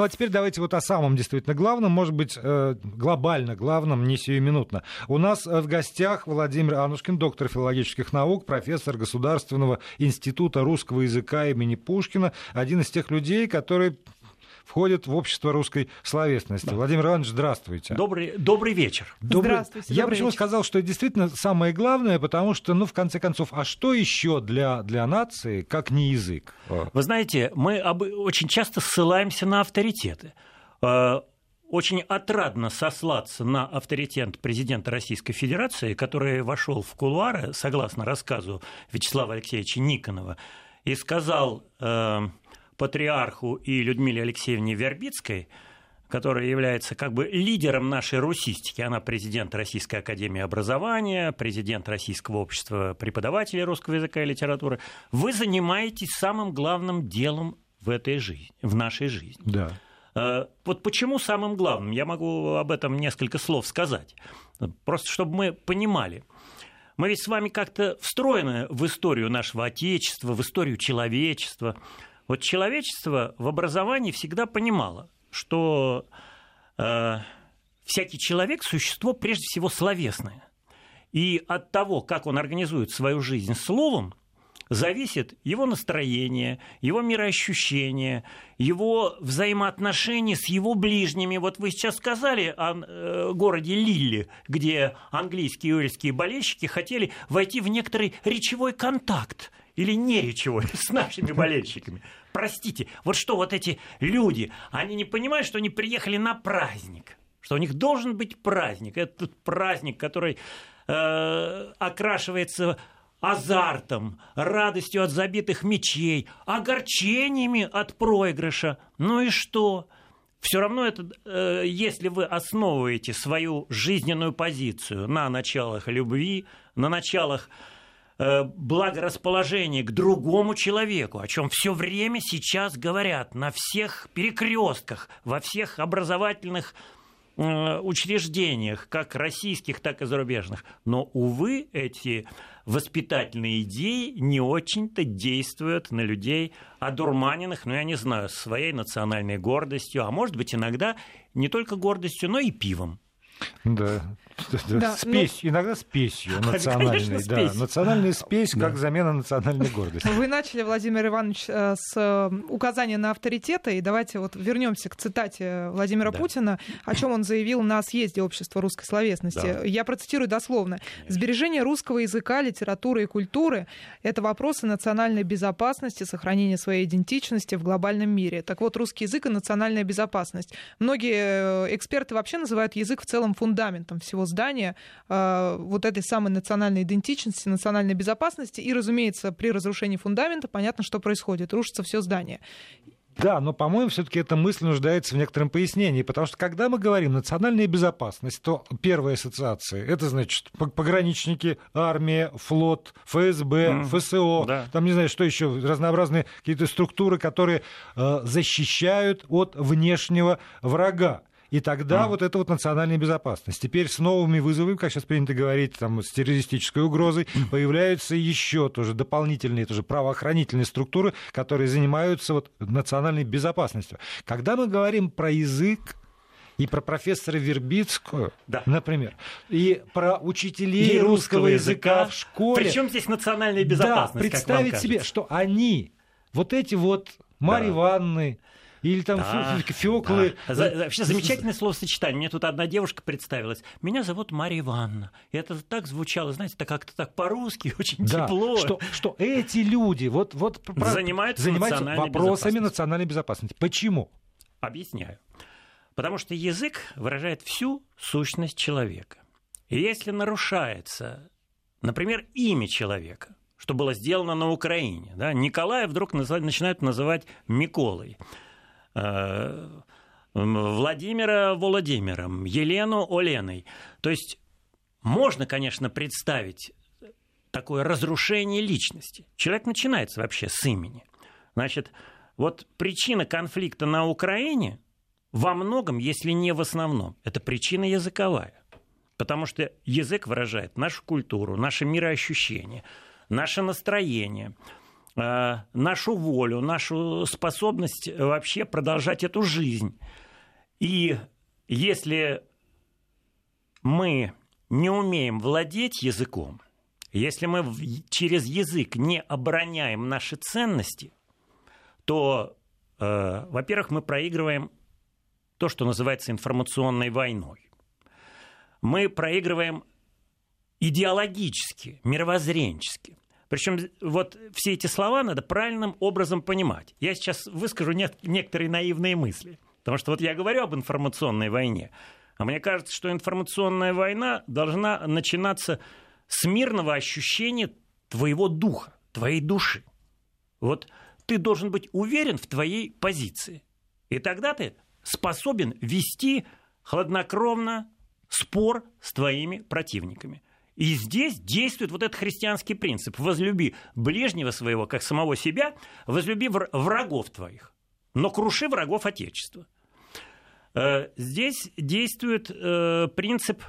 Ну а теперь давайте вот о самом действительно главном, может быть, э, глобально главном, не сиюминутно. У нас в гостях Владимир Анушкин, доктор филологических наук, профессор Государственного института русского языка имени Пушкина, один из тех людей, который входит в общество русской словесности. Да. Владимир Иванович, здравствуйте. Добрый, добрый вечер. Добрый... Здравствуйте. Я почему вечер. сказал, что это действительно самое главное, потому что, ну, в конце концов, а что еще для, для нации, как не язык? Вы знаете, мы об... очень часто ссылаемся на авторитеты э, очень отрадно сослаться на авторитет президента Российской Федерации, который вошел в кулуары, согласно рассказу Вячеслава Алексеевича Никонова, и сказал э, патриарху и Людмиле Алексеевне Вербицкой, которая является как бы лидером нашей русистики. Она президент Российской Академии Образования, президент Российского общества преподавателей русского языка и литературы. Вы занимаетесь самым главным делом в этой жизни, в нашей жизни. Да. Э, вот почему самым главным? Я могу об этом несколько слов сказать. Просто чтобы мы понимали. Мы ведь с вами как-то встроены в историю нашего Отечества, в историю человечества – вот человечество в образовании всегда понимало, что э, всякий человек – существо прежде всего словесное. И от того, как он организует свою жизнь словом, зависит его настроение, его мироощущение, его взаимоотношения с его ближними. Вот вы сейчас сказали о э, городе Лилле, где английские и уэльские болельщики хотели войти в некоторый речевой контакт или не речевой с нашими болельщиками. Простите, вот что вот эти люди, они не понимают, что они приехали на праздник, что у них должен быть праздник. Этот праздник, который э, окрашивается азартом, радостью от забитых мечей, огорчениями от проигрыша. Ну и что? Все равно это, э, если вы основываете свою жизненную позицию на началах любви, на началах благорасположение к другому человеку, о чем все время сейчас говорят на всех перекрестках, во всех образовательных э, учреждениях, как российских, так и зарубежных. Но, увы, эти воспитательные идеи не очень-то действуют на людей одурманенных, ну, я не знаю, своей национальной гордостью, а может быть, иногда не только гордостью, но и пивом. Да. Да, спесь, но... иногда спесью национальной. Конечно, да. Спесь. Национальная спесь как замена национальной гордости. Вы начали, Владимир Иванович, э, с э, указания на авторитеты. И давайте вот вернемся к цитате Владимира да. Путина, о чем он заявил на съезде общества русской словесности. Да. Я процитирую дословно. Конечно. Сбережение русского языка, литературы и культуры — это вопросы национальной безопасности, сохранения своей идентичности в глобальном мире. Так вот, русский язык и национальная безопасность. Многие э, эксперты вообще называют язык в целом фундаментом всего здания э, вот этой самой национальной идентичности, национальной безопасности. И, разумеется, при разрушении фундамента понятно, что происходит. Рушится все здание. Да, но, по-моему, все-таки эта мысль нуждается в некотором пояснении, потому что когда мы говорим национальная безопасность, то первая ассоциация это значит пограничники, армия, флот, ФСБ, mm. ФСО, да. там не знаю, что еще, разнообразные какие-то структуры, которые э, защищают от внешнего врага. И тогда а. вот это вот национальная безопасность. Теперь с новыми вызовами, как сейчас принято говорить, там, с террористической угрозой, появляются еще тоже дополнительные тоже правоохранительные структуры, которые занимаются вот национальной безопасностью. Когда мы говорим про язык, и про профессора Вербицкую, да. например, и про учителей и русского языка, языка в школе. Причем здесь национальная безопасность? Да, представить себе, что они, вот эти вот Марьи да. Ивановны, или там да, феклы. Да. За, вообще замечательное словосочетание. Мне тут одна девушка представилась. Меня зовут Мария Ивановна. И это так звучало, знаете, так как-то так по-русски, очень да, тепло. Что, что эти люди вот, вот занимаются, занимаются вопросами национальной безопасности. Почему? Объясняю. Потому что язык выражает всю сущность человека. И если нарушается, например, имя человека, что было сделано на Украине, да, Николая вдруг начинают называть Миколой. Э, Владимира Владимиром, Елену Оленой. То есть можно, конечно, представить такое разрушение личности. Человек начинается вообще с имени. Значит, вот причина конфликта на Украине во многом, если не в основном, это причина языковая. Потому что язык выражает нашу культуру, наше мироощущение, наше настроение – нашу волю, нашу способность вообще продолжать эту жизнь. И если мы не умеем владеть языком, если мы через язык не обороняем наши ценности, то, э, во-первых, мы проигрываем то, что называется информационной войной. Мы проигрываем идеологически, мировоззренчески. Причем вот все эти слова надо правильным образом понимать. Я сейчас выскажу некоторые наивные мысли. Потому что вот я говорю об информационной войне, а мне кажется, что информационная война должна начинаться с мирного ощущения твоего духа, твоей души. Вот ты должен быть уверен в твоей позиции. И тогда ты способен вести хладнокровно спор с твоими противниками. И здесь действует вот этот христианский принцип. Возлюби ближнего своего, как самого себя, возлюби врагов твоих, но круши врагов Отечества. Э, здесь действует э, принцип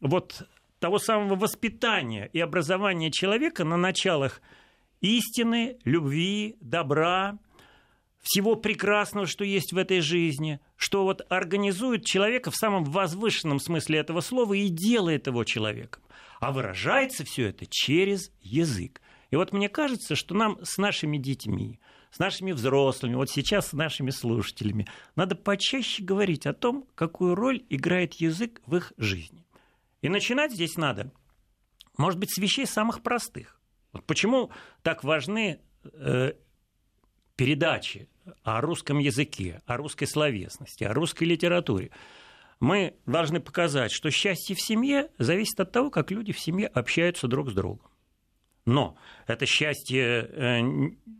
вот того самого воспитания и образования человека на началах истины, любви, добра, всего прекрасного, что есть в этой жизни, что вот организует человека в самом возвышенном смысле этого слова и делает его человеком. А выражается все это через язык. И вот мне кажется, что нам с нашими детьми, с нашими взрослыми, вот сейчас с нашими слушателями, надо почаще говорить о том, какую роль играет язык в их жизни. И начинать здесь надо, может быть, с вещей самых простых. Вот почему так важны э, передачи о русском языке, о русской словесности, о русской литературе. Мы должны показать, что счастье в семье зависит от того, как люди в семье общаются друг с другом. Но это счастье э,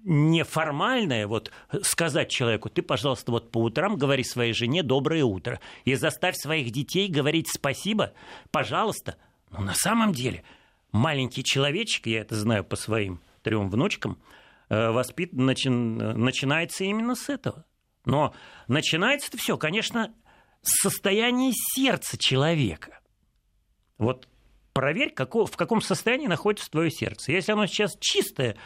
неформальное, вот сказать человеку, ты, пожалуйста, вот по утрам говори своей жене доброе утро и заставь своих детей говорить спасибо, пожалуйста. Но на самом деле маленький человечек, я это знаю по своим трем внучкам, э, воспит... начи... начинается именно с этого. Но начинается это все, конечно, с состояния сердца человека. Вот проверь, како, в каком состоянии находится твое сердце. Если оно сейчас чистое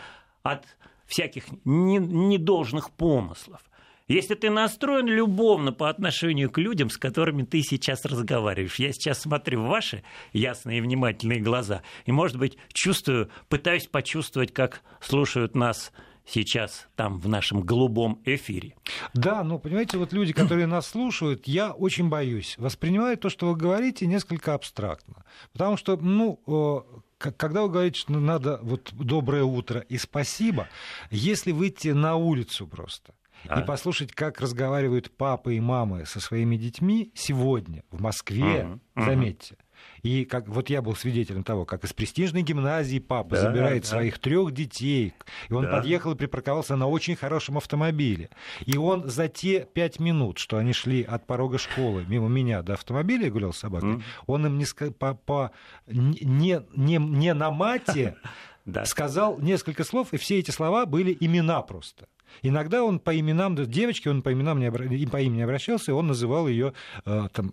от всяких недолжных помыслов, если ты настроен любовно по отношению к людям, с которыми ты сейчас разговариваешь, я сейчас смотрю в ваши ясные и внимательные глаза, и, может быть, чувствую, пытаюсь почувствовать, как слушают нас сейчас там в нашем голубом эфире. Да, ну, понимаете, вот люди, которые нас слушают, я очень боюсь, воспринимают то, что вы говорите, несколько абстрактно. Потому что, ну, когда вы говорите, что надо вот доброе утро и спасибо, если выйти на улицу просто, а? и послушать, как разговаривают папы и мамы со своими детьми сегодня в Москве, угу, заметьте, и как вот я был свидетелем того, как из престижной гимназии папа да, забирает да. своих трех детей, и он да. подъехал и припарковался на очень хорошем автомобиле. И он за те пять минут, что они шли от порога школы мимо меня до автомобиля, я гулял с собакой, mm. он им не, по, по, не, не, не на мате сказал несколько слов, и все эти слова были имена просто. Иногда он по именам девочки, он по именам не обра... по имени обращался, и он называл ее э, там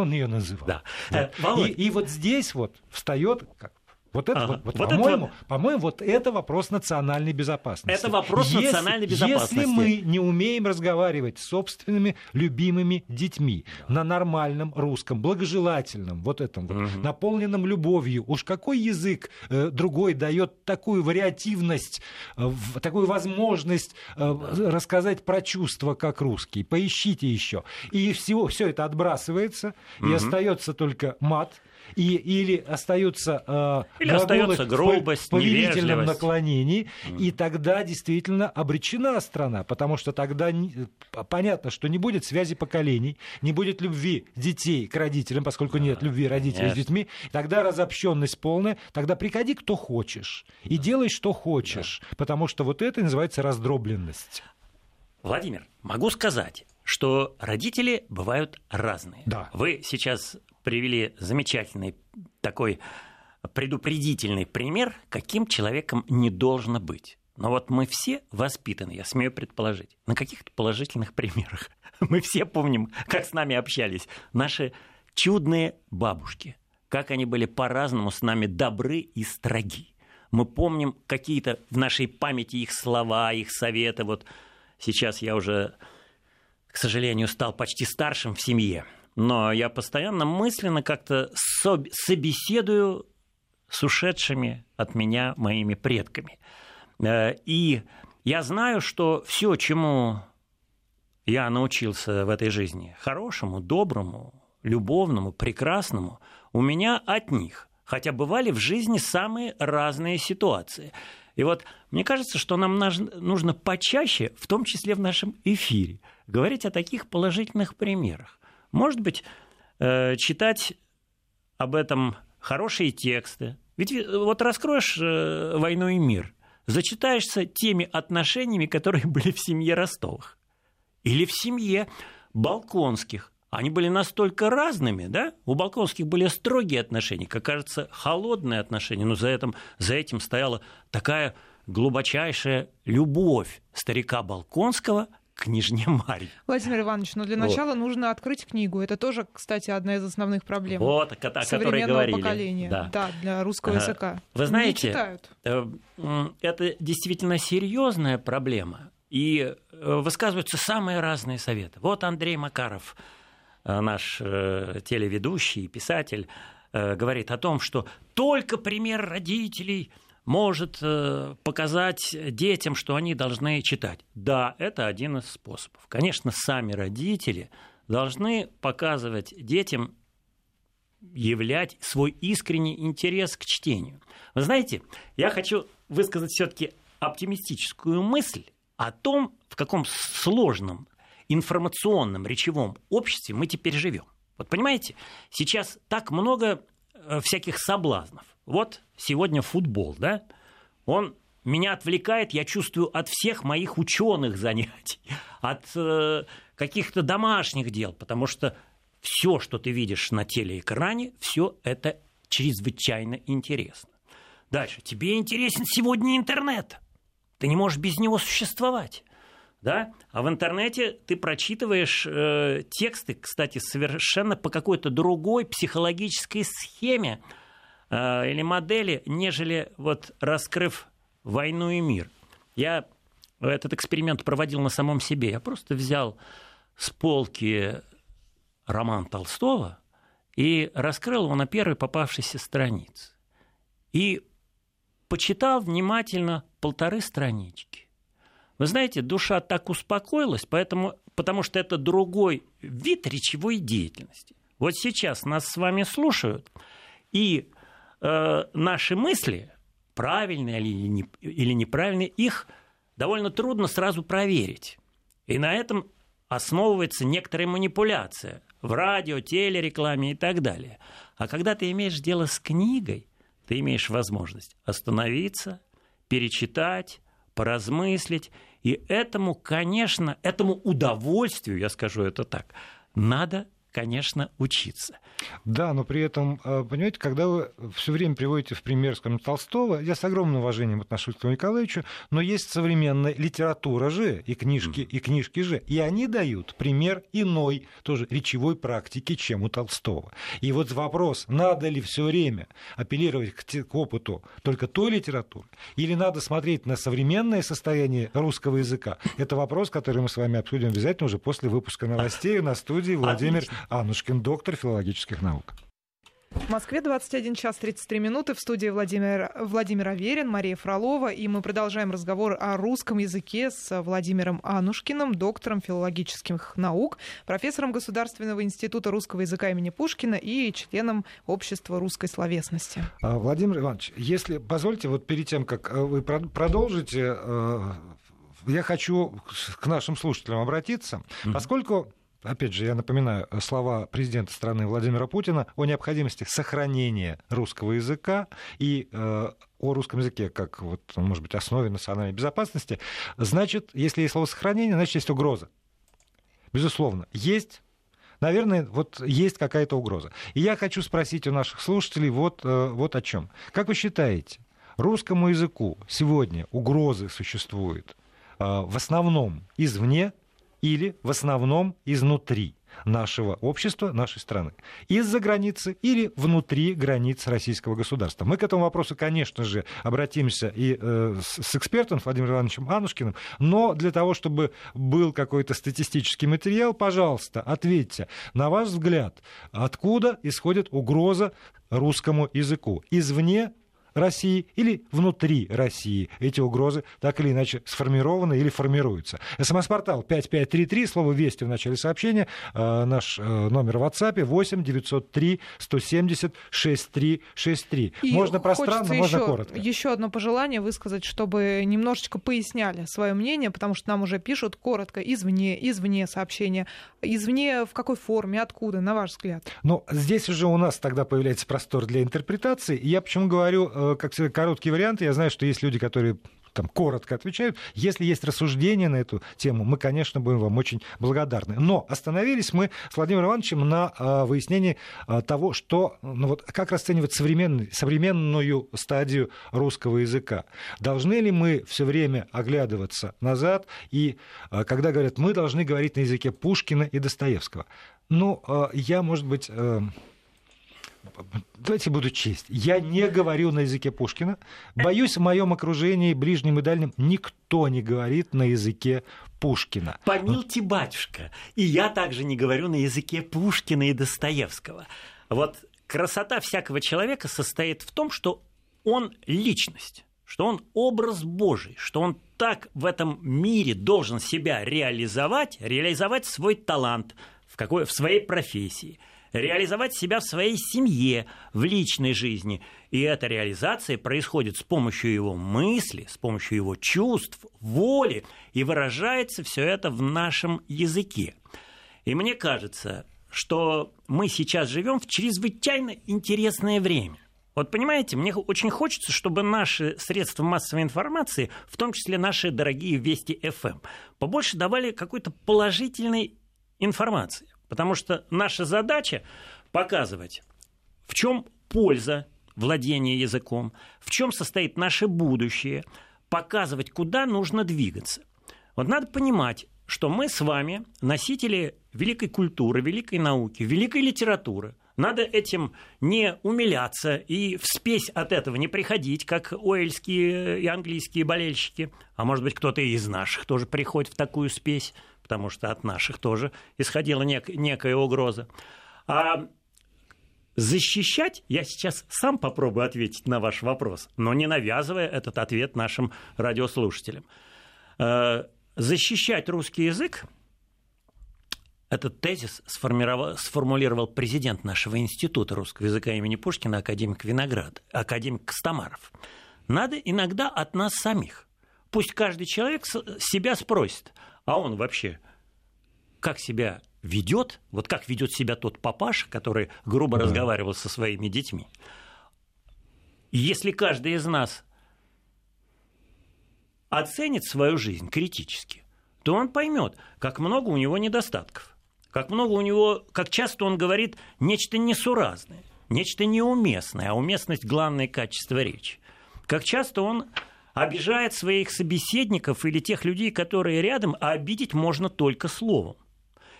он ее называл. Да. Да. Э, и, и вот здесь вот встает как вот это, ага. вот, вот, по-моему, это... по-моему, вот это вопрос национальной безопасности. Это вопрос если, национальной безопасности. Если мы не умеем разговаривать с собственными любимыми детьми на нормальном русском, благожелательном, вот этом вот, угу. наполненном любовью, уж какой язык э, другой дает такую вариативность, э, такую возможность э, рассказать про чувства, как русский. Поищите еще. И всего, все это отбрасывается, угу. и остается только мат и, или остаются, э, или остается грубость, в повелительном наклонении, mm. и тогда действительно обречена страна, потому что тогда не, понятно, что не будет связи поколений, не будет любви детей к родителям, поскольку нет любви родителей нет. с детьми, тогда разобщенность полная, тогда приходи кто хочешь и да. делай что хочешь, да. потому что вот это называется раздробленность. Владимир, могу сказать, что родители бывают разные. Да. Вы сейчас привели замечательный такой предупредительный пример, каким человеком не должно быть. Но вот мы все воспитаны, я смею предположить, на каких-то положительных примерах. Мы все помним, как с нами общались наши чудные бабушки, как они были по-разному с нами добры и строги. Мы помним какие-то в нашей памяти их слова, их советы. Вот сейчас я уже, к сожалению, стал почти старшим в семье. Но я постоянно мысленно как-то собеседую с ушедшими от меня моими предками. Э, и я знаю, что все, чему я научился в этой жизни, хорошему, доброму, любовному, прекрасному, у меня от них. Хотя бывали в жизни самые разные ситуации. И вот мне кажется, что нам нужно почаще, в том числе в нашем эфире, говорить о таких положительных примерах. Может быть, э, читать об этом хорошие тексты. Ведь вот раскроешь э, «Войну и мир», зачитаешься теми отношениями, которые были в семье Ростовых. Или в семье Балконских. Они были настолько разными, да? У Балконских были строгие отношения, как кажется, холодные отношения, но за этим, за этим стояла такая глубочайшая любовь старика Балконского княжне Марье. Владимир Иванович, но ну, для начала вот. нужно открыть книгу. Это тоже, кстати, одна из основных проблем. Вот, о, о которой говорили. поколения. Да. да, для русского языка. Вы знаете, э, это действительно серьезная проблема. И э, высказываются самые разные советы. Вот Андрей Макаров, э, наш телеведущий, писатель, говорит о том, что только пример родителей – может э, показать детям, что они должны читать. Да, это один из способов. Конечно, сами родители должны показывать детям, являть свой искренний интерес к чтению. Вы знаете, я хочу высказать все-таки оптимистическую мысль о том, в каком сложном информационном речевом обществе мы теперь живем. Вот понимаете, сейчас так много всяких соблазнов. Вот сегодня футбол, да? Он меня отвлекает, я чувствую, от всех моих ученых занятий, от э, каких-то домашних дел, потому что все, что ты видишь на телеэкране, все это чрезвычайно интересно. Дальше. Тебе интересен сегодня интернет. Ты не можешь без него существовать. Да? А в интернете ты прочитываешь э, тексты, кстати, совершенно по какой-то другой психологической схеме, Э, или модели, нежели вот раскрыв войну и мир. Я этот эксперимент проводил на самом себе. Я просто взял с полки роман Толстого и раскрыл его на первой попавшейся странице. И почитал внимательно полторы странички. Вы знаете, душа так успокоилась, поэтому, потому что это другой вид речевой деятельности. Вот сейчас нас с вами слушают, и э, наши мысли, правильные или, не, или неправильные, их довольно трудно сразу проверить. И на этом основывается некоторая манипуляция в радио, телерекламе и так далее. А когда ты имеешь дело с книгой, ты имеешь возможность остановиться, перечитать, поразмыслить. И этому, конечно, этому удовольствию, я скажу это так, надо конечно, учиться. Да, но при этом, э, понимаете, когда вы все время приводите в пример, скажем, Толстого, я с огромным уважением отношусь к Николаю Николаевичу, но есть современная литература же, и книжки, и книжки же, и они дают пример иной, тоже речевой практики, чем у Толстого. И вот вопрос, надо ли все время апеллировать к, к опыту только той литературы, или надо смотреть на современное состояние русского языка, это вопрос, который мы с вами обсудим обязательно уже после выпуска новостей на студии Владимир Отлично. Анушкин, доктор филологических наук. В Москве 21 час 33 минуты. В студии Владимир, Владимир Аверин, Мария Фролова. И мы продолжаем разговор о русском языке с Владимиром Анушкиным, доктором филологических наук, профессором Государственного института русского языка имени Пушкина и членом Общества русской словесности. А, Владимир Иванович, если позвольте, вот перед тем, как э, вы продолжите, э, я хочу к нашим слушателям обратиться, mm-hmm. поскольку опять же, я напоминаю слова президента страны Владимира Путина о необходимости сохранения русского языка и э, о русском языке как, вот, может быть, основе национальной безопасности, значит, если есть слово сохранение, значит, есть угроза. Безусловно, есть наверное, вот есть какая-то угроза. И я хочу спросить у наших слушателей вот, э, вот о чем. Как вы считаете, русскому языку сегодня угрозы существуют э, в основном извне или в основном изнутри. нашего общества, нашей страны. Из-за границы или внутри границ российского государства. Мы к этому вопросу, конечно же, обратимся и э, с экспертом Владимиром Ивановичем Анушкиным, но для того, чтобы был какой-то статистический материал, пожалуйста, ответьте, на ваш взгляд, откуда исходит угроза русскому языку? Извне России или внутри России эти угрозы так или иначе сформированы или формируются. СМС-портал 5533, слово «Вести» в начале сообщения, э, наш э, номер в WhatsApp 8 903 170 6363. И можно пространно, можно еще, коротко. Еще одно пожелание высказать, чтобы немножечко поясняли свое мнение, потому что нам уже пишут коротко извне, извне сообщения. Извне в какой форме, откуда, на ваш взгляд? Ну, здесь уже у нас тогда появляется простор для интерпретации. Я почему говорю Э, как всегда, короткие варианты. Я знаю, что есть люди, которые там коротко отвечают. Если есть рассуждения на эту тему, мы, конечно, будем вам очень благодарны. Но остановились мы с Владимиром Ивановичем на э, выяснении э, того, что, ну вот, как расценивать современный, современную стадию русского языка. Должны ли мы все время оглядываться назад, и э, когда говорят, мы должны говорить на языке Пушкина и Достоевского. Ну, э, я, может быть... Э, давайте буду честь, я не говорю на языке Пушкина. Боюсь, в моем окружении, ближнем и дальнем, никто не говорит на языке Пушкина. Помилте, батюшка, и я также не говорю на языке Пушкина и Достоевского. Вот красота всякого человека состоит в том, что он личность что он образ Божий, что он так в этом мире должен себя реализовать, реализовать свой талант в, какой, в своей профессии – реализовать себя в своей семье, в личной жизни. И эта реализация происходит с помощью его мысли, с помощью его чувств, воли, и выражается все это в нашем языке. И мне кажется, что мы сейчас живем в чрезвычайно интересное время. Вот понимаете, мне очень хочется, чтобы наши средства массовой информации, в том числе наши дорогие Вести ФМ, побольше давали какой-то положительной информации. Потому что наша задача показывать, в чем польза владения языком, в чем состоит наше будущее, показывать, куда нужно двигаться. Вот надо понимать, что мы с вами носители великой культуры, великой науки, великой литературы. Надо этим не умиляться и в спесь от этого не приходить, как уэльские и английские болельщики. А может быть, кто-то из наших тоже приходит в такую спесь потому что от наших тоже исходила нек- некая угроза. А защищать, я сейчас сам попробую ответить на ваш вопрос, но не навязывая этот ответ нашим радиослушателям. Э, защищать русский язык этот тезис сформулировал президент нашего института русского языка имени Пушкина, академик Виноград, академик Костомаров. Надо иногда от нас самих. Пусть каждый человек себя спросит, а он вообще как себя ведет, вот как ведет себя тот папаша, который грубо да. разговаривал со своими детьми. если каждый из нас оценит свою жизнь критически, то он поймет, как много у него недостатков, как много у него, как часто он говорит нечто несуразное, нечто неуместное, а уместность – главное качество речи. Как часто он обижает своих собеседников или тех людей, которые рядом, а обидеть можно только словом.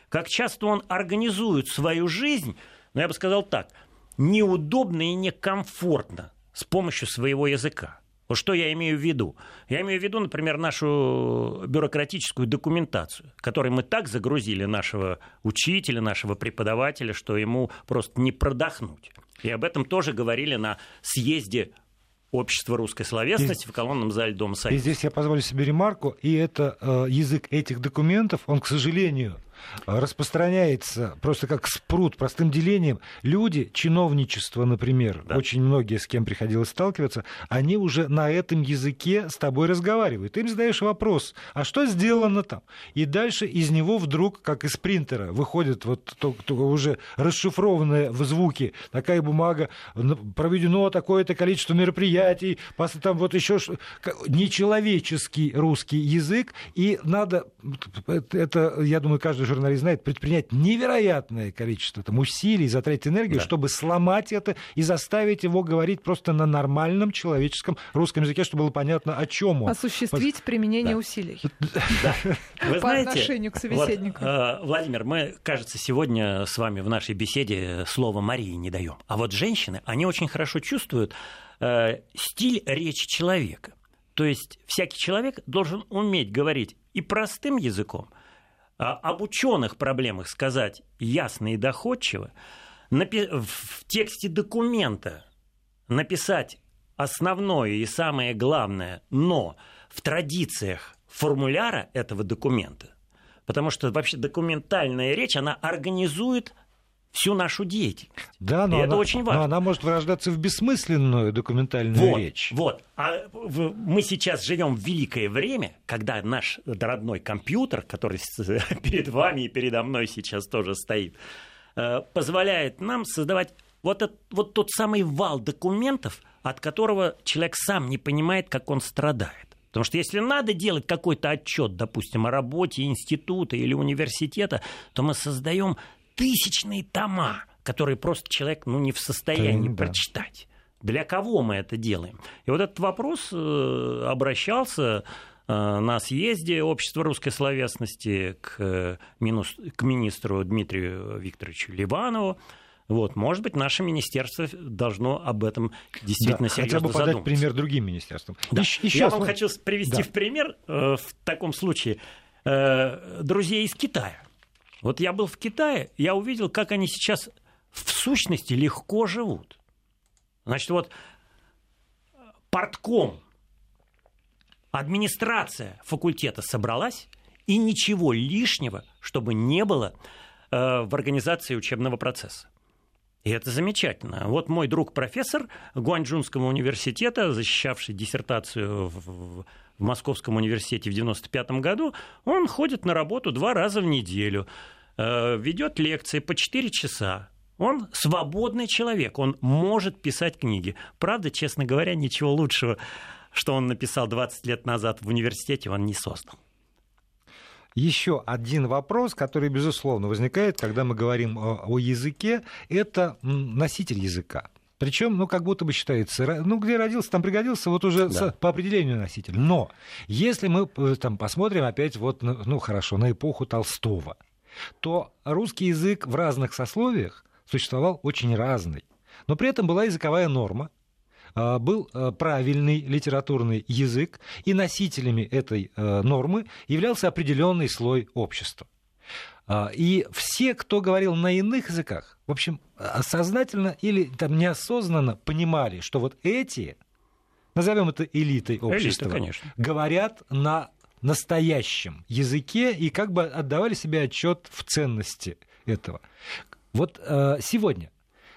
Как часто он организует свою жизнь, ну, я бы сказал так, неудобно и некомфортно с помощью своего языка. Вот что я имею в виду? Я имею в виду, например, нашу бюрократическую документацию, которой мы так загрузили нашего учителя, нашего преподавателя, что ему просто не продохнуть. И об этом тоже говорили на съезде общество русской словесности и, в колонном зале Дома Союза. И здесь я позволю себе ремарку, и это э, язык этих документов, он, к сожалению, распространяется просто как спрут, простым делением. Люди, чиновничество, например, да. очень многие, с кем приходилось сталкиваться, они уже на этом языке с тобой разговаривают. Ты им задаешь вопрос, а что сделано там? И дальше из него вдруг, как из принтера, выходит вот то, то уже расшифрованная в звуке такая бумага, проведено такое-то количество мероприятий, там вот еще нечеловеческий русский язык, и надо, это, я думаю, каждый журналист знает, предпринять невероятное количество там, усилий, затратить энергию, да. чтобы сломать это и заставить его говорить просто на нормальном человеческом русском языке, чтобы было понятно, о чем он. Осуществить применение да. усилий. Да. Вы По знаете, отношению к собеседнику. Вот, э, Владимир, мы, кажется, сегодня с вами в нашей беседе слово Марии не даем. А вот женщины, они очень хорошо чувствуют э, стиль речи человека. То есть всякий человек должен уметь говорить и простым языком, об ученых проблемах сказать ясно и доходчиво, в тексте документа написать основное и самое главное, но в традициях формуляра этого документа, потому что вообще документальная речь, она организует всю нашу деятельность. Да, но, и она, это очень важно. но она может вырождаться в бессмысленную документальную вот, речь. Вот. А мы сейчас живем в великое время, когда наш родной компьютер, который перед вами и передо мной сейчас тоже стоит, э, позволяет нам создавать вот, этот, вот тот самый вал документов, от которого человек сам не понимает, как он страдает. Потому что если надо делать какой-то отчет, допустим, о работе института или университета, то мы создаем тысячные тома, которые просто человек ну, не в состоянии да, прочитать. Для кого мы это делаем? И вот этот вопрос э, обращался э, на съезде Общества русской словесности к, минус, к министру Дмитрию Викторовичу Ливанову. Вот, может быть, наше министерство должно об этом действительно да, серьезно хотя бы подать задуматься. пример другим министерствам. Да. Еще, еще Я вам хочу привести да. в пример э, в таком случае э, друзей из Китая. Вот я был в Китае, я увидел, как они сейчас в сущности легко живут. Значит, вот портком, администрация факультета собралась, и ничего лишнего, чтобы не было э, в организации учебного процесса. И это замечательно. Вот мой друг профессор Гуанчжунского университета, защищавший диссертацию в, в Московском университете в 1995 году, он ходит на работу два раза в неделю, э, ведет лекции по 4 часа. Он свободный человек, он может писать книги. Правда, честно говоря, ничего лучшего, что он написал 20 лет назад в университете, он не создал. Еще один вопрос, который, безусловно, возникает, когда мы говорим о, о языке, это носитель языка. Причем, ну, как будто бы считается, ну, где родился, там пригодился, вот уже да. с, по определению носитель. Но если мы э, там посмотрим опять вот, ну, хорошо, на эпоху Толстого, то русский язык в разных сословиях существовал очень разный. Но при этом была языковая норма, а, был а, правильный литературный язык, и носителями этой а, нормы являлся определенный слой общества. И все, кто говорил на иных языках, в общем, сознательно или там неосознанно понимали, что вот эти, назовем это элитой общества, Элита, конечно. говорят на настоящем языке и как бы отдавали себе отчет в ценности этого. Вот сегодня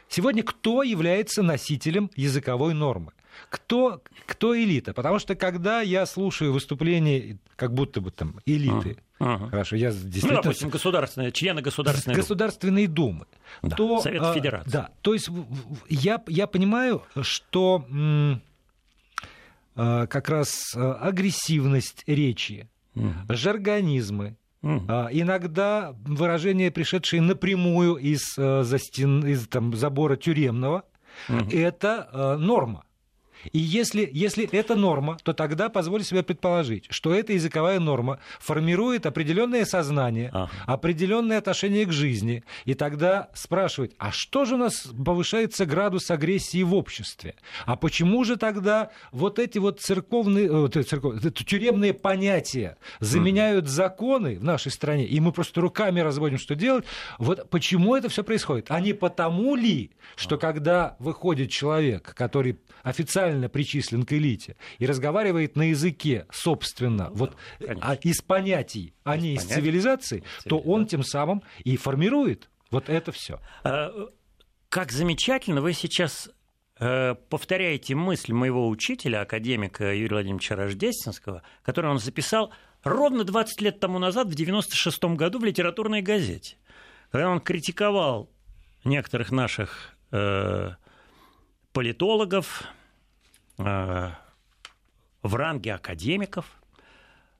Сегодня кто является носителем языковой нормы? Кто, кто элита? Потому что когда я слушаю выступления, как будто бы там элиты, Ага. Хорошо, я ну, действительно... Ну, допустим, государственные, члены Государственной Думы. Государственной Думы. Да, то, Совет а, Федерации. Да, то есть я, я понимаю, что а, как раз а, агрессивность речи, угу. жаргонизмы, Угу. Иногда выражения, пришедшие напрямую из, э, за стен, из там, забора тюремного, угу. это э, норма. И если, если это норма, то тогда позволю себе предположить, что эта языковая норма формирует определенное сознание, ага. определенное отношение к жизни. И тогда спрашивать, а что же у нас повышается градус агрессии в обществе? А почему же тогда вот эти вот церковные, э, церков, тюремные понятия заменяют законы в нашей стране, и мы просто руками разводим, что делать? Вот почему это все происходит? А не потому ли, что когда выходит человек, который официально официально причислен к элите и разговаривает на языке, собственно, ну, вот а, из понятий, а не из понятий, цивилизации, то он тем самым и формирует вот это все. А, как замечательно вы сейчас э, повторяете мысль моего учителя, академика Юрия Владимировича Рождественского, которую он записал ровно 20 лет тому назад, в 96 году, в литературной газете, когда он критиковал некоторых наших э, политологов, в ранге академиков,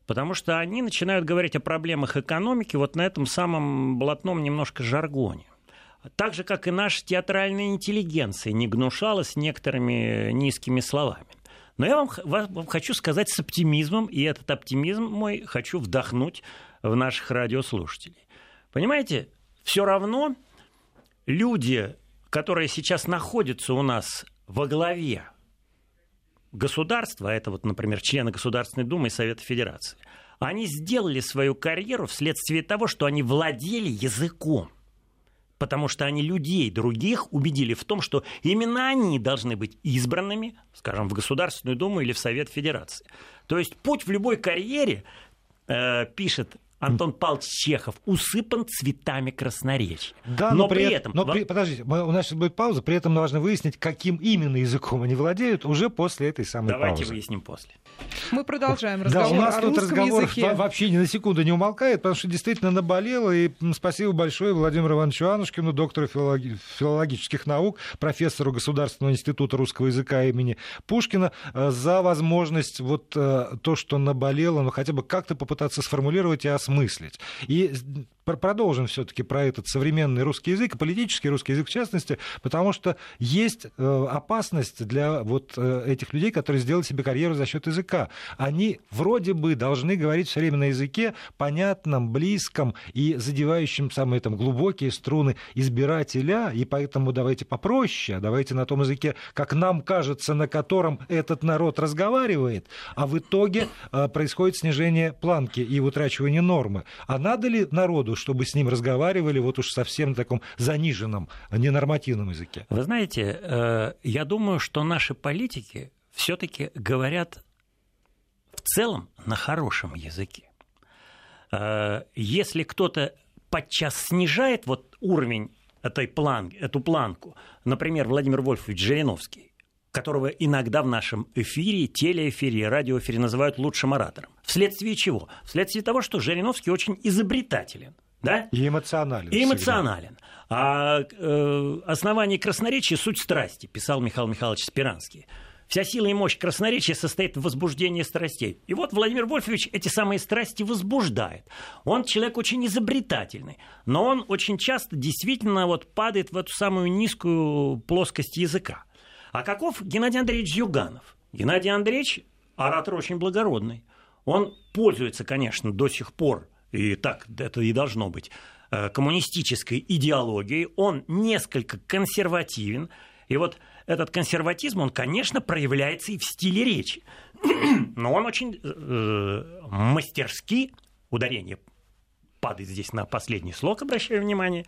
Потому что они начинают говорить о проблемах экономики вот на этом самом блатном немножко жаргоне. Так же, как и наша театральная интеллигенция не гнушалась некоторыми низкими словами. Но я вам, вам хочу сказать с оптимизмом, и этот оптимизм мой хочу вдохнуть в наших радиослушателей. Понимаете, все равно люди, которые сейчас находятся у нас во главе государства, это вот, например, члены Государственной Думы и Совета Федерации, они сделали свою карьеру вследствие того, что они владели языком. Потому что они людей других убедили в том, что именно они должны быть избранными, скажем, в Государственную Думу или в Совет Федерации. То есть путь в любой карьере, э, пишет Антон Павлович Чехов усыпан цветами красноречия. Да, но, но при, при этом... Но при, подождите, мы, у нас сейчас будет пауза, при этом нужно выяснить, каким именно языком они владеют уже после этой самой Давайте паузы. Давайте выясним после. Мы продолжаем разговор Да, у нас о тут разговор языке. вообще ни на секунду не умолкает, потому что действительно наболело, и спасибо большое Владимиру Ивановичу Анушкину, доктору филологи... филологических наук, профессору Государственного института русского языка имени Пушкина, э, за возможность вот э, то, что наболело, ну хотя бы как-то попытаться сформулировать и осмыслить. И продолжим все-таки про этот современный русский язык, политический русский язык в частности, потому что есть э, опасность для вот э, этих людей, которые сделали себе карьеру за счет языка. Они вроде бы должны говорить все время на языке понятном, близком и задевающем самые там глубокие струны избирателя, и поэтому давайте попроще, давайте на том языке, как нам кажется, на котором этот народ разговаривает, а в итоге э, происходит снижение планки и утрачивание нормы. А надо ли народу чтобы с ним разговаривали вот уж совсем на таком заниженном, ненормативном языке? Вы знаете, э, я думаю, что наши политики все-таки говорят в целом на хорошем языке. Э, если кто-то подчас снижает вот уровень этой план, эту планку, например, Владимир Вольфович Жириновский, которого иногда в нашем эфире, телеэфире, радиоэфире называют лучшим оратором. Вследствие чего? Вследствие того, что Жириновский очень изобретателен. Да? И эмоционален. И эмоционален. А э, основание красноречия – суть страсти, писал Михаил Михайлович Спиранский. Вся сила и мощь красноречия состоит в возбуждении страстей. И вот Владимир Вольфович эти самые страсти возбуждает. Он человек очень изобретательный, но он очень часто действительно вот падает в эту самую низкую плоскость языка. А каков Геннадий Андреевич Юганов? Геннадий Андреевич – оратор очень благородный. Он пользуется, конечно, до сих пор и так это и должно быть, э, коммунистической идеологией, он несколько консервативен, и вот этот консерватизм, он, конечно, проявляется и в стиле речи, но он очень э, мастерски, ударение падает здесь на последний слог, обращаю внимание,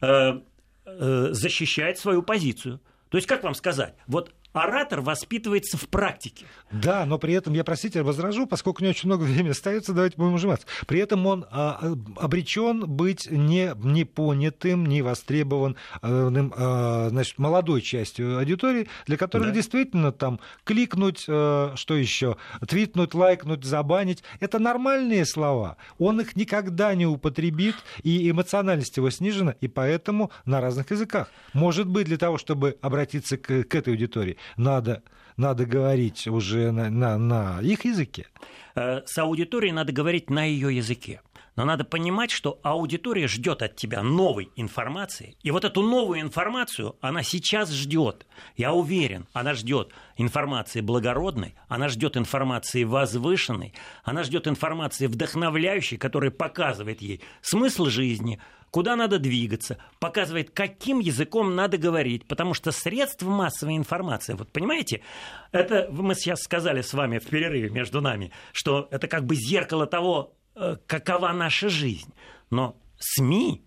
э, э, защищает свою позицию. То есть, как вам сказать, вот оратор воспитывается в практике. Да, но при этом, я, простите, возражу, поскольку не очень много времени остается, давайте будем ужиматься. При этом он а, обречен быть не, не понятым, не востребованным а, значит, молодой частью аудитории, для которых да. действительно там кликнуть, а, что еще, твитнуть, лайкнуть, забанить, это нормальные слова. Он их никогда не употребит, и эмоциональность его снижена, и поэтому на разных языках. Может быть, для того, чтобы обратиться к, к этой аудитории, надо, надо говорить уже на, на, на их языке. Э, с аудиторией надо говорить на ее языке. Но надо понимать, что аудитория ждет от тебя новой информации. И вот эту новую информацию она сейчас ждет. Я уверен, она ждет информации благородной, она ждет информации возвышенной, она ждет информации вдохновляющей, которая показывает ей смысл жизни, куда надо двигаться, показывает, каким языком надо говорить, потому что средств массовой информации, вот понимаете, это мы сейчас сказали с вами в перерыве между нами, что это как бы зеркало того, какова наша жизнь. Но СМИ,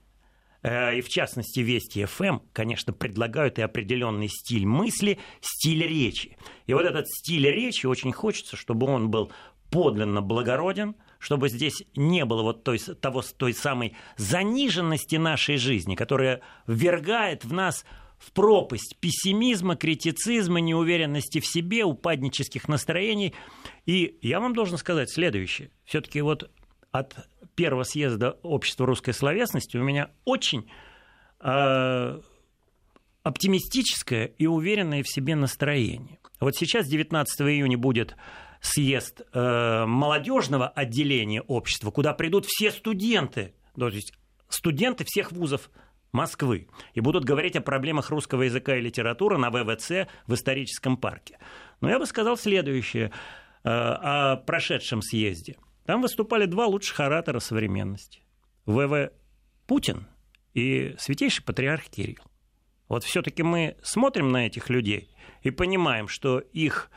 э, и в частности Вести ФМ, конечно, предлагают и определенный стиль мысли, стиль речи. И вот этот стиль речи очень хочется, чтобы он был подлинно благороден, чтобы здесь не было вот той, того, той самой заниженности нашей жизни, которая ввергает в нас в пропасть пессимизма, критицизма, неуверенности в себе, упаднических настроений. И я вам должен сказать следующее. Все-таки вот от первого съезда общества русской словесности у меня очень э, оптимистическое и уверенное в себе настроение. Вот сейчас, 19 июня, будет съезд э, молодежного отделения общества, куда придут все студенты, то есть студенты всех вузов Москвы, и будут говорить о проблемах русского языка и литературы на ВВЦ в историческом парке. Но я бы сказал следующее э, о прошедшем съезде. Там выступали два лучших оратора современности. ВВ Путин и святейший патриарх Кирилл. Вот все-таки мы смотрим на этих людей и понимаем, что их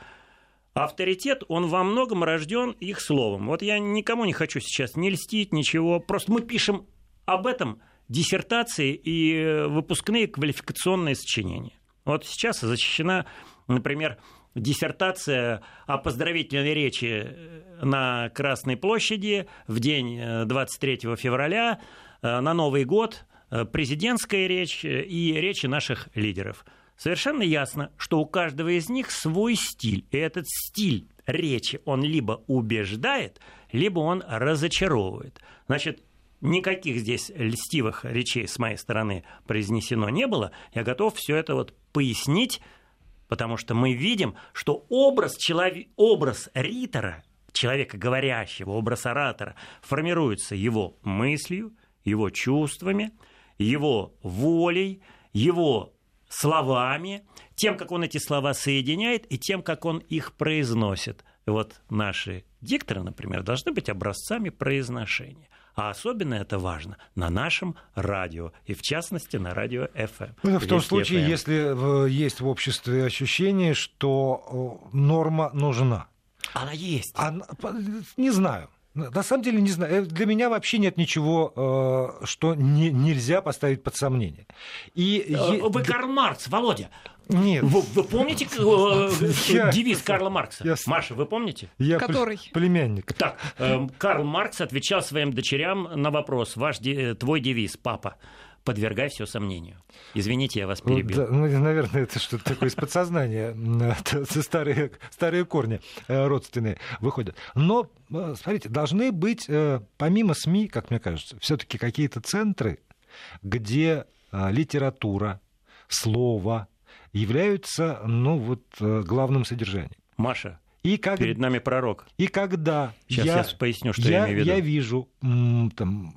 авторитет, он во многом рожден их словом. Вот я никому не хочу сейчас не льстить, ничего. Просто мы пишем об этом диссертации и выпускные квалификационные сочинения. Вот сейчас защищена, например, диссертация о поздравительной речи на Красной площади в день 23 э, февраля э, на Новый год, э, президентская речь и речи наших лидеров. Совершенно ясно, что у каждого из них свой стиль. И этот стиль речи он либо убеждает, либо он разочаровывает. Значит, никаких здесь льстивых речей с моей стороны произнесено не было. Я готов все это вот пояснить, потому что мы видим, что образ, человек, образ ритора, человека говорящего, образ оратора, формируется его мыслью, его чувствами, его волей, его словами, тем, как он эти слова соединяет, и тем, как он их произносит. Вот наши дикторы, например, должны быть образцами произношения. А особенно это важно на нашем радио, и в частности на радио FM. Ну, в том случае, FM. если есть в обществе ощущение, что норма нужна. Она есть. Она, не знаю. На самом деле не знаю. Э, для меня вообще нет ничего, э, что не, нельзя поставить под сомнение. И э, Вы Карл Маркс, Володя. Нет. Вы, вы помните я, девиз Карла Маркса? Я, Маша, вы помните? Я Который? племянник. Так, э, Карл Маркс отвечал своим дочерям на вопрос. Ваш, твой девиз, папа подвергай все сомнению. Извините, я вас перебил. Да, ну, наверное, это что-то такое из подсознания. Старые, старые корни э, родственные выходят. Но, э, смотрите, должны быть, э, помимо СМИ, как мне кажется, все-таки какие-то центры, где литература, слово являются, ну, вот, главным содержанием. Маша, и как... Перед нами пророк. И когда Сейчас я, я поясню, что я, я имею в виду. Я вижу там,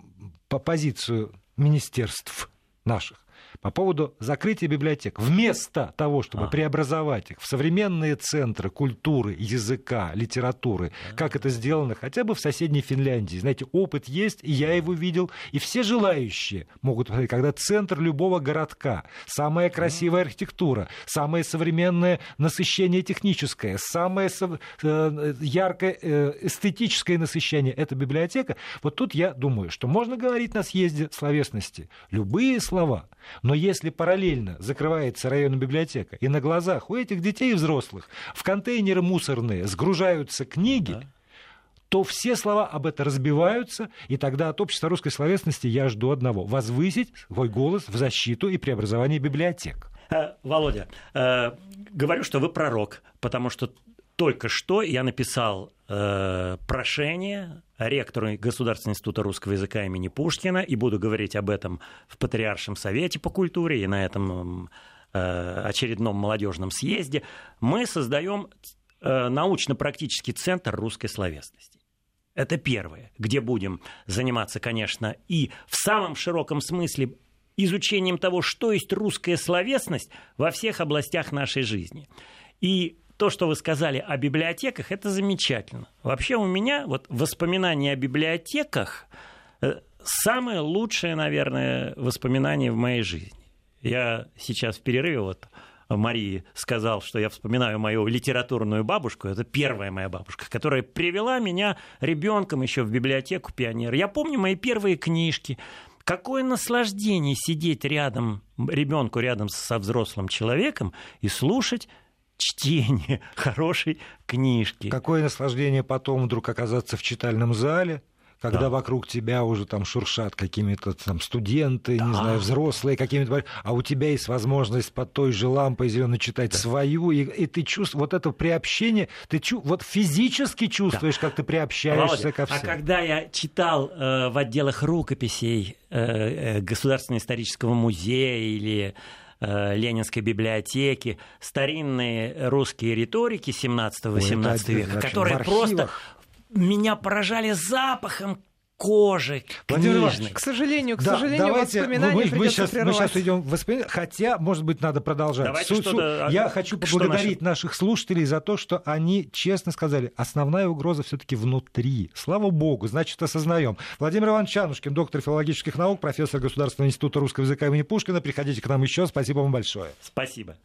по позицию министерств наших по поводу закрытия библиотек. Вместо того, чтобы а. преобразовать их в современные центры культуры, языка, литературы, а. как это сделано хотя бы в соседней Финляндии. Знаете, опыт есть, и я его видел, и все желающие могут посмотреть, когда центр любого городка, самая красивая архитектура, самое современное насыщение техническое, самое э, яркое э, эстетическое насыщение – это библиотека. Вот тут я думаю, что можно говорить на съезде словесности любые слова – но если параллельно закрывается районная библиотека, и на глазах у этих детей и взрослых в контейнеры мусорные сгружаются книги, да то все слова об этом разбиваются, и тогда от общества русской словесности я жду одного – возвысить свой голос в защиту и преобразование библиотек. Э, Володя, э, говорю, что вы пророк, потому что только что я написал э, прошение ректору Государственного института русского языка имени Пушкина, и буду говорить об этом в Патриаршем совете по культуре и на этом э, очередном молодежном съезде. Мы создаем э, научно-практический центр русской словесности. Это первое, где будем заниматься, конечно, и в самом широком смысле изучением того, что есть русская словесность во всех областях нашей жизни. И то, что вы сказали о библиотеках, это замечательно. Вообще у меня вот воспоминания о библиотеках э, самое лучшее, наверное, воспоминание в моей жизни. Я сейчас в перерыве вот Марии сказал, что я вспоминаю мою литературную бабушку. Это первая моя бабушка, которая привела меня ребенком еще в библиотеку пионер. Я помню мои первые книжки. Какое наслаждение сидеть рядом, ребенку рядом со взрослым человеком и слушать чтение хорошей книжки. Какое наслаждение потом вдруг оказаться в читальном зале, когда да. вокруг тебя уже там шуршат какими-то там студенты, да. не знаю, взрослые какими-то, а у тебя есть возможность под той же лампой зеленой читать да. свою, и, и ты чувствуешь вот это приобщение, ты чу, вот физически чувствуешь, да. как ты приобщаешься Володя, ко всем. А когда я читал э, в отделах рукописей э, э, Государственного исторического музея или Ленинской библиотеки, старинные русские риторики 17-18 века, которые просто меня поражали запахом кожи книжной. К сожалению, к да, сожалению, давайте, воспоминания мы, мы, сейчас, мы сейчас идем в воспоминания, хотя, может быть, надо продолжать. Давайте Су- что Я хочу поблагодарить что наших слушателей за то, что они честно сказали, основная угроза все-таки внутри. Слава богу, значит, осознаем. Владимир Иванович Чанушкин, доктор филологических наук, профессор Государственного института русского языка имени Пушкина. Приходите к нам еще. Спасибо вам большое. Спасибо.